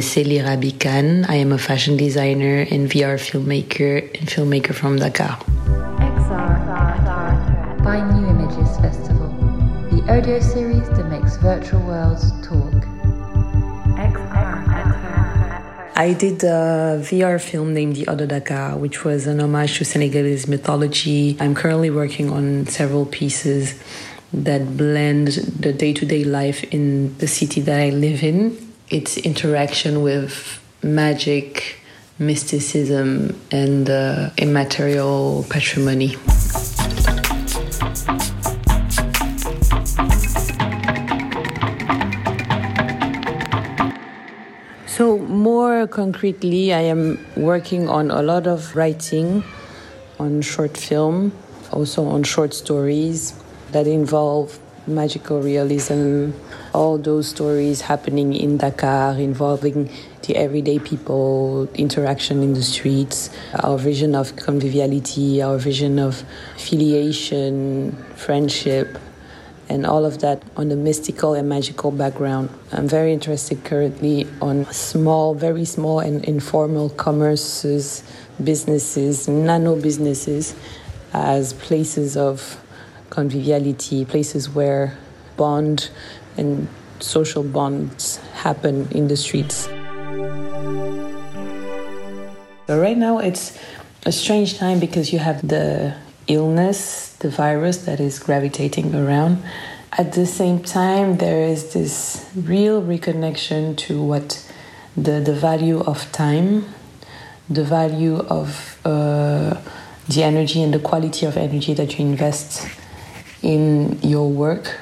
Selly Raby Kane. I am a fashion designer and VR filmmaker and filmmaker from Dakar. XR by New Images Festival, the audio series that makes virtual worlds talk. I did a VR film named The Other Dakar, which was an homage to Senegalese mythology. I'm currently working on several pieces that blend the day to day life in the city that I live in, its interaction with magic, mysticism, and uh, immaterial patrimony. So, more concretely, I am working on a lot of writing, on short film, also on short stories that involve magical realism, all those stories happening in Dakar involving the everyday people, interaction in the streets, our vision of conviviality, our vision of affiliation, friendship, and all of that on a mystical and magical background. I'm very interested currently on small, very small and informal commerces, businesses, nano businesses as places of conviviality, places where bond and social bonds happen in the streets. So right now it's a strange time because you have the illness, the virus that is gravitating around. At the same time, there is this real reconnection to what the, the value of time, the value of uh, the energy and the quality of energy that you invest in your work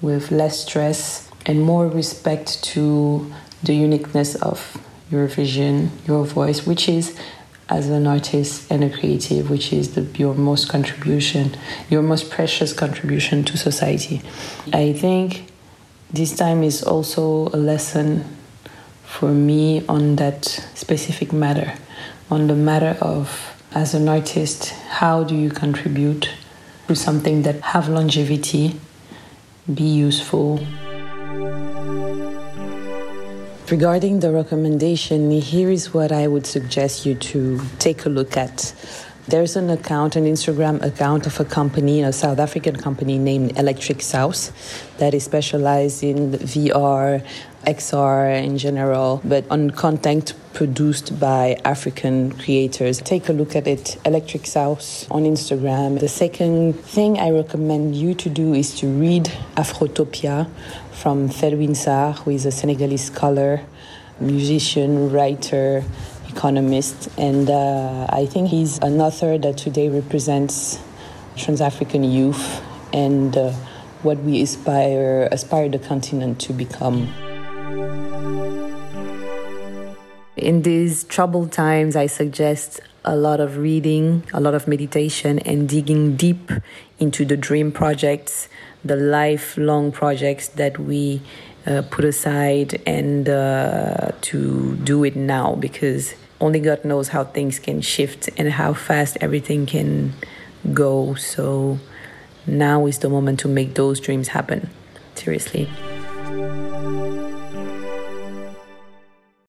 with less stress and more respect to the uniqueness of your vision, your voice, which is as an artist and a creative, which is the, your most contribution, your most precious contribution to society. I think this time is also a lesson for me on that specific matter, on the matter of as an artist, how do you contribute something that have longevity, be useful. Regarding the recommendation, here is what I would suggest you to take a look at. There's an account, an Instagram account of a company, a South African company named Electric South, that is specialized in VR, XR in general, but on content produced by African creators. Take a look at it, Electric South on Instagram. The second thing I recommend you to do is to read Afrotopia from Felwine Sarr, who is a Senegalese scholar, musician, writer, economist, and uh, I think he's an author that today represents trans African youth and uh, what we aspire aspire the continent to become. In these troubled times, I suggest a lot of reading, a lot of meditation, and digging deep into the dream projects, the lifelong projects that we uh, put aside, and uh, to do it now because only God knows how things can shift and how fast everything can go. So now is the moment to make those dreams happen. Seriously.